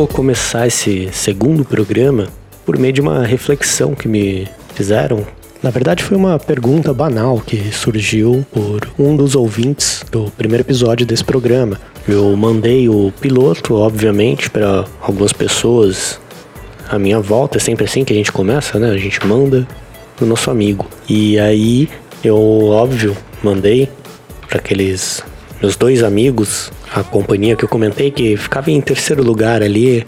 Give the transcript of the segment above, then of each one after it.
vou começar esse segundo programa por meio de uma reflexão que me fizeram. Na verdade, foi uma pergunta banal que surgiu por um dos ouvintes do primeiro episódio desse programa. Eu mandei o piloto, obviamente, para algumas pessoas à minha volta. É sempre assim que a gente começa, né? A gente manda pro nosso amigo. E aí eu, óbvio, mandei para aqueles meus dois amigos, a companhia que eu comentei que ficava em terceiro lugar ali,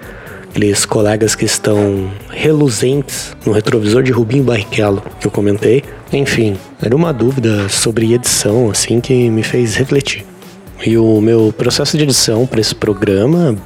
aqueles colegas que estão reluzentes no retrovisor de Rubinho Barrichello que eu comentei. Enfim, era uma dúvida sobre edição assim que me fez refletir. E o meu processo de edição para esse programa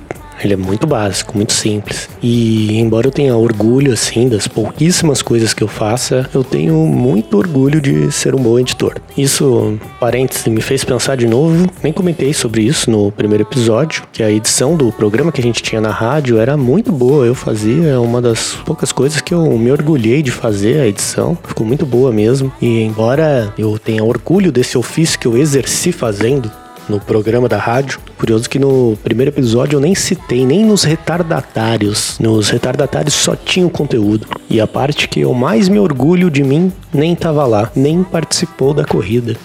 ele é muito básico, muito simples. E embora eu tenha orgulho, assim, das pouquíssimas coisas que eu faça, eu tenho muito orgulho de ser um bom editor. Isso, parênteses, me fez pensar de novo. Nem comentei sobre isso no primeiro episódio, que a edição do programa que a gente tinha na rádio era muito boa. Eu fazia, é uma das poucas coisas que eu me orgulhei de fazer a edição. Ficou muito boa mesmo. E embora eu tenha orgulho desse ofício que eu exerci fazendo, no programa da rádio. Curioso que no primeiro episódio eu nem citei, nem nos retardatários. Nos retardatários só tinha o conteúdo. E a parte que eu mais me orgulho de mim nem estava lá, nem participou da corrida.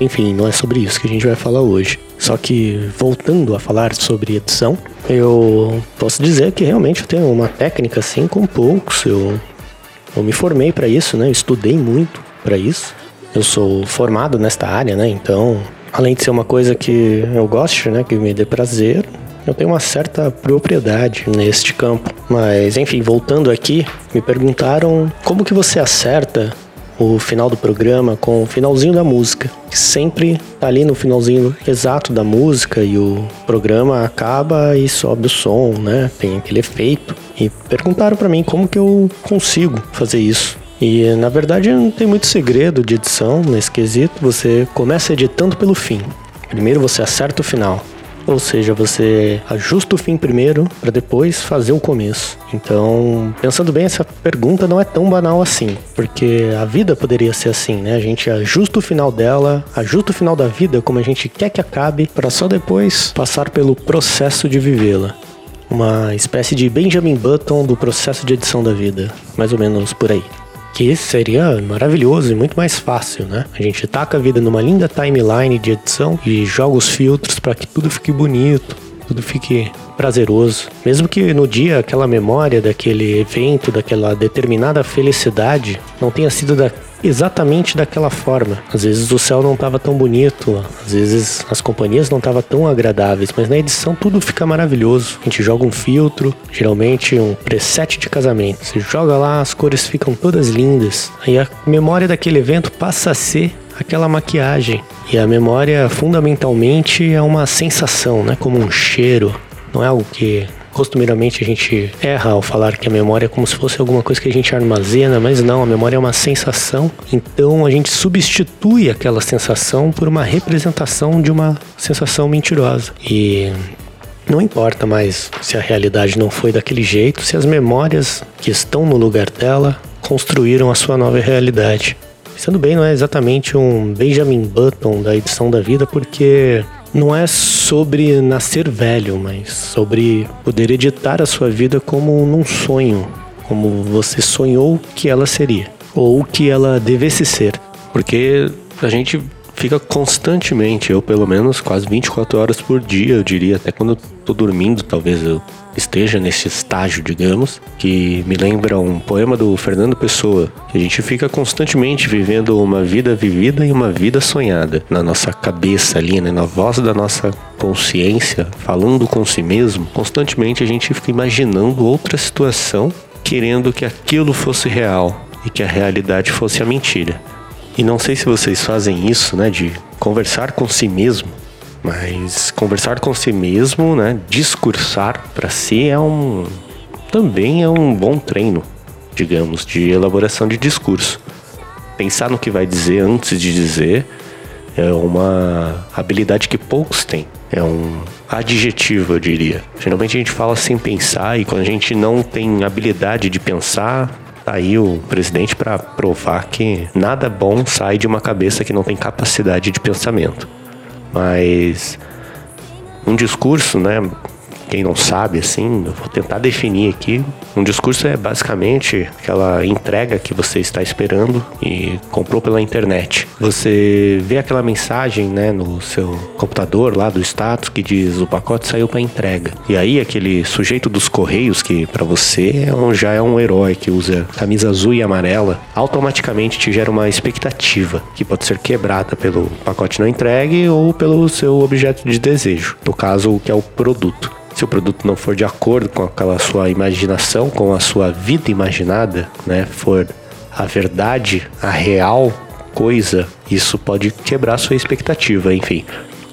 Enfim, não é sobre isso que a gente vai falar hoje. Só que, voltando a falar sobre edição, eu posso dizer que realmente eu tenho uma técnica assim com poucos. Eu, eu me formei para isso, né? Eu estudei muito para isso. Eu sou formado nesta área, né? Então, além de ser uma coisa que eu gosto, né, que me dê prazer, eu tenho uma certa propriedade neste campo. Mas, enfim, voltando aqui, me perguntaram como que você acerta o final do programa com o finalzinho da música, que sempre tá ali no finalzinho exato da música e o programa acaba e sobe o som, né? Tem aquele efeito. E perguntaram para mim como que eu consigo fazer isso. E na verdade não tem muito segredo de edição nesse quesito. Você começa editando pelo fim. Primeiro você acerta o final. Ou seja, você ajusta o fim primeiro para depois fazer o começo. Então, pensando bem, essa pergunta não é tão banal assim, porque a vida poderia ser assim, né? A gente ajusta o final dela, ajusta o final da vida como a gente quer que acabe, para só depois passar pelo processo de vivê-la. Uma espécie de Benjamin Button do processo de edição da vida, mais ou menos por aí que seria maravilhoso e muito mais fácil, né? A gente taca a vida numa linda timeline de edição e joga os filtros para que tudo fique bonito, tudo fique prazeroso. Mesmo que no dia aquela memória daquele evento, daquela determinada felicidade não tenha sido da, exatamente daquela forma. Às vezes o céu não estava tão bonito, às vezes as companhias não estavam tão agradáveis, mas na edição tudo fica maravilhoso. A gente joga um filtro, geralmente um preset de casamento. Você joga lá, as cores ficam todas lindas. Aí a memória daquele evento passa a ser aquela maquiagem. E a memória fundamentalmente é uma sensação, né? Como um cheiro. Não é algo que costumeiramente a gente erra ao falar que a memória é como se fosse alguma coisa que a gente armazena, mas não, a memória é uma sensação. Então a gente substitui aquela sensação por uma representação de uma sensação mentirosa. E não importa mais se a realidade não foi daquele jeito, se as memórias que estão no lugar dela construíram a sua nova realidade. Sendo bem, não é exatamente um Benjamin Button da edição da vida, porque não é sobre nascer velho, mas sobre poder editar a sua vida como num sonho, como você sonhou que ela seria, ou que ela devesse ser. Porque a gente fica constantemente, eu pelo menos quase 24 horas por dia, eu diria, até quando eu tô dormindo, talvez eu esteja nesse estágio, digamos, que me lembra um poema do Fernando Pessoa, que a gente fica constantemente vivendo uma vida vivida e uma vida sonhada na nossa cabeça ali, né, na voz da nossa consciência, falando com si mesmo, constantemente a gente fica imaginando outra situação, querendo que aquilo fosse real e que a realidade fosse a mentira. E não sei se vocês fazem isso, né, de conversar com si mesmo, mas conversar com si mesmo, né, discursar para si é um também é um bom treino, digamos, de elaboração de discurso. Pensar no que vai dizer antes de dizer é uma habilidade que poucos têm. É um adjetivo, eu diria. Geralmente a gente fala sem pensar e quando a gente não tem habilidade de pensar, Tá aí o presidente para provar que nada bom sai de uma cabeça que não tem capacidade de pensamento. Mas um discurso, né, quem não sabe, assim, eu vou tentar definir aqui. Um discurso é basicamente aquela entrega que você está esperando e comprou pela internet. Você vê aquela mensagem, né, no seu computador lá do status que diz o pacote saiu para entrega. E aí aquele sujeito dos correios que para você é um, já é um herói que usa camisa azul e amarela, automaticamente te gera uma expectativa que pode ser quebrada pelo pacote não entregue ou pelo seu objeto de desejo. No caso, o que é o produto. Se o produto não for de acordo com aquela sua imaginação, com a sua vida imaginada, né, for a verdade, a real coisa, isso pode quebrar sua expectativa, enfim.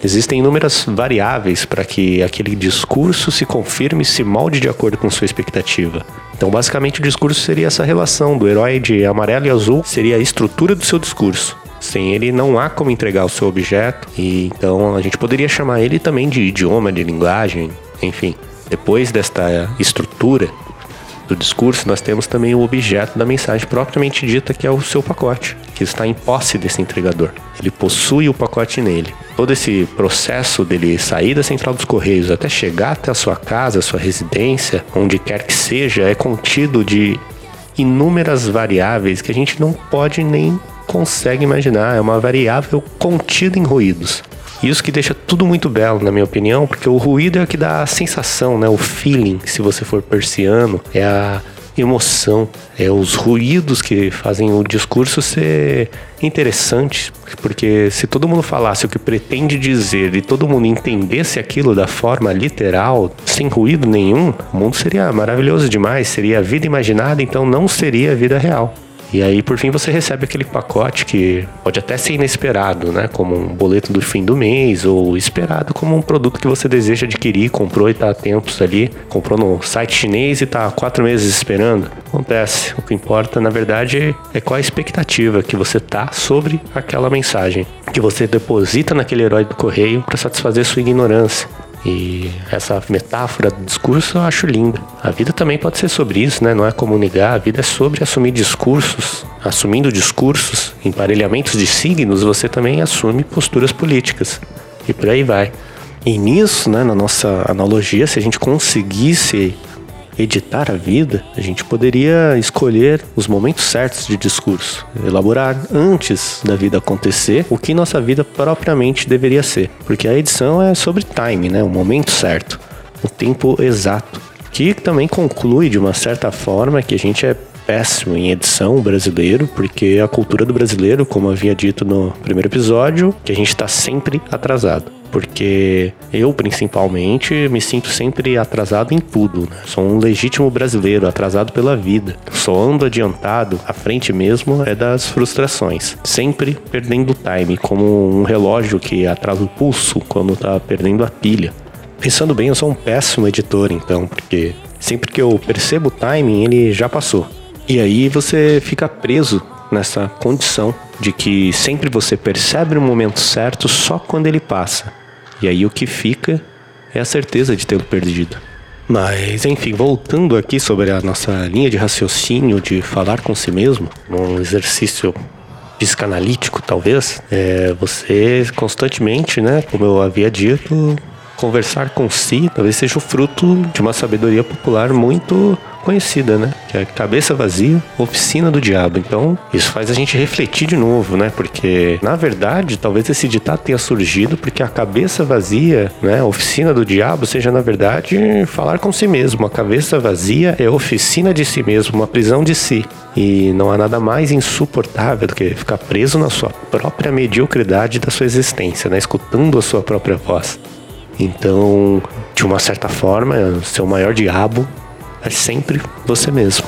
Existem inúmeras variáveis para que aquele discurso se confirme e se molde de acordo com sua expectativa. Então, basicamente, o discurso seria essa relação do herói de amarelo e azul, seria a estrutura do seu discurso. Sem ele não há como entregar o seu objeto, e então a gente poderia chamar ele também de idioma, de linguagem, enfim. Depois desta estrutura do discurso, nós temos também o objeto da mensagem propriamente dita, que é o seu pacote, que está em posse desse entregador. Ele possui o pacote nele. Todo esse processo dele sair da central dos correios até chegar até a sua casa, a sua residência, onde quer que seja, é contido de inúmeras variáveis que a gente não pode nem consegue imaginar. É uma variável contida em ruídos. Isso que deixa tudo muito belo, na minha opinião, porque o ruído é o que dá a sensação, né? O feeling, se você for persiano, é a emoção, é os ruídos que fazem o discurso ser interessante, porque se todo mundo falasse o que pretende dizer e todo mundo entendesse aquilo da forma literal, sem ruído nenhum, o mundo seria maravilhoso demais, seria a vida imaginada, então não seria a vida real. E aí, por fim, você recebe aquele pacote que pode até ser inesperado, né? Como um boleto do fim do mês, ou esperado como um produto que você deseja adquirir, comprou e está há tempos ali, comprou no site chinês e está há quatro meses esperando. Acontece. O que importa, na verdade, é qual a expectativa que você tá sobre aquela mensagem que você deposita naquele herói do correio para satisfazer sua ignorância. E essa metáfora do discurso eu acho linda. A vida também pode ser sobre isso, né? Não é como negar, a vida é sobre assumir discursos. Assumindo discursos, emparelhamentos de signos, você também assume posturas políticas. E por aí vai. E nisso, né, na nossa analogia, se a gente conseguisse editar a vida, a gente poderia escolher os momentos certos de discurso, elaborar antes da vida acontecer o que nossa vida propriamente deveria ser, porque a edição é sobre time, né, o momento certo, o tempo exato, que também conclui de uma certa forma que a gente é péssimo em edição brasileiro, porque a cultura do brasileiro, como havia dito no primeiro episódio, que a gente está sempre atrasado porque eu, principalmente, me sinto sempre atrasado em tudo. Né? Sou um legítimo brasileiro, atrasado pela vida. Só ando adiantado, à frente mesmo é das frustrações. Sempre perdendo time, como um relógio que atrasa o pulso quando tá perdendo a pilha. Pensando bem, eu sou um péssimo editor, então, porque sempre que eu percebo o timing, ele já passou. E aí você fica preso nessa condição de que sempre você percebe o momento certo só quando ele passa. E aí o que fica é a certeza de tê-lo perdido. Mas, enfim, voltando aqui sobre a nossa linha de raciocínio de falar com si mesmo, um exercício psicanalítico, talvez, é você constantemente, né, como eu havia dito, conversar com si talvez seja o fruto de uma sabedoria popular muito conhecida, né? Que é Cabeça Vazia, Oficina do Diabo. Então, isso faz a gente refletir de novo, né? Porque, na verdade, talvez esse ditado tenha surgido porque a cabeça vazia, né? Oficina do Diabo, seja, na verdade, falar com si mesmo. A cabeça vazia é oficina de si mesmo, uma prisão de si. E não há nada mais insuportável do que ficar preso na sua própria mediocridade da sua existência, né? Escutando a sua própria voz. Então, de uma certa forma, seu maior diabo é sempre você mesmo.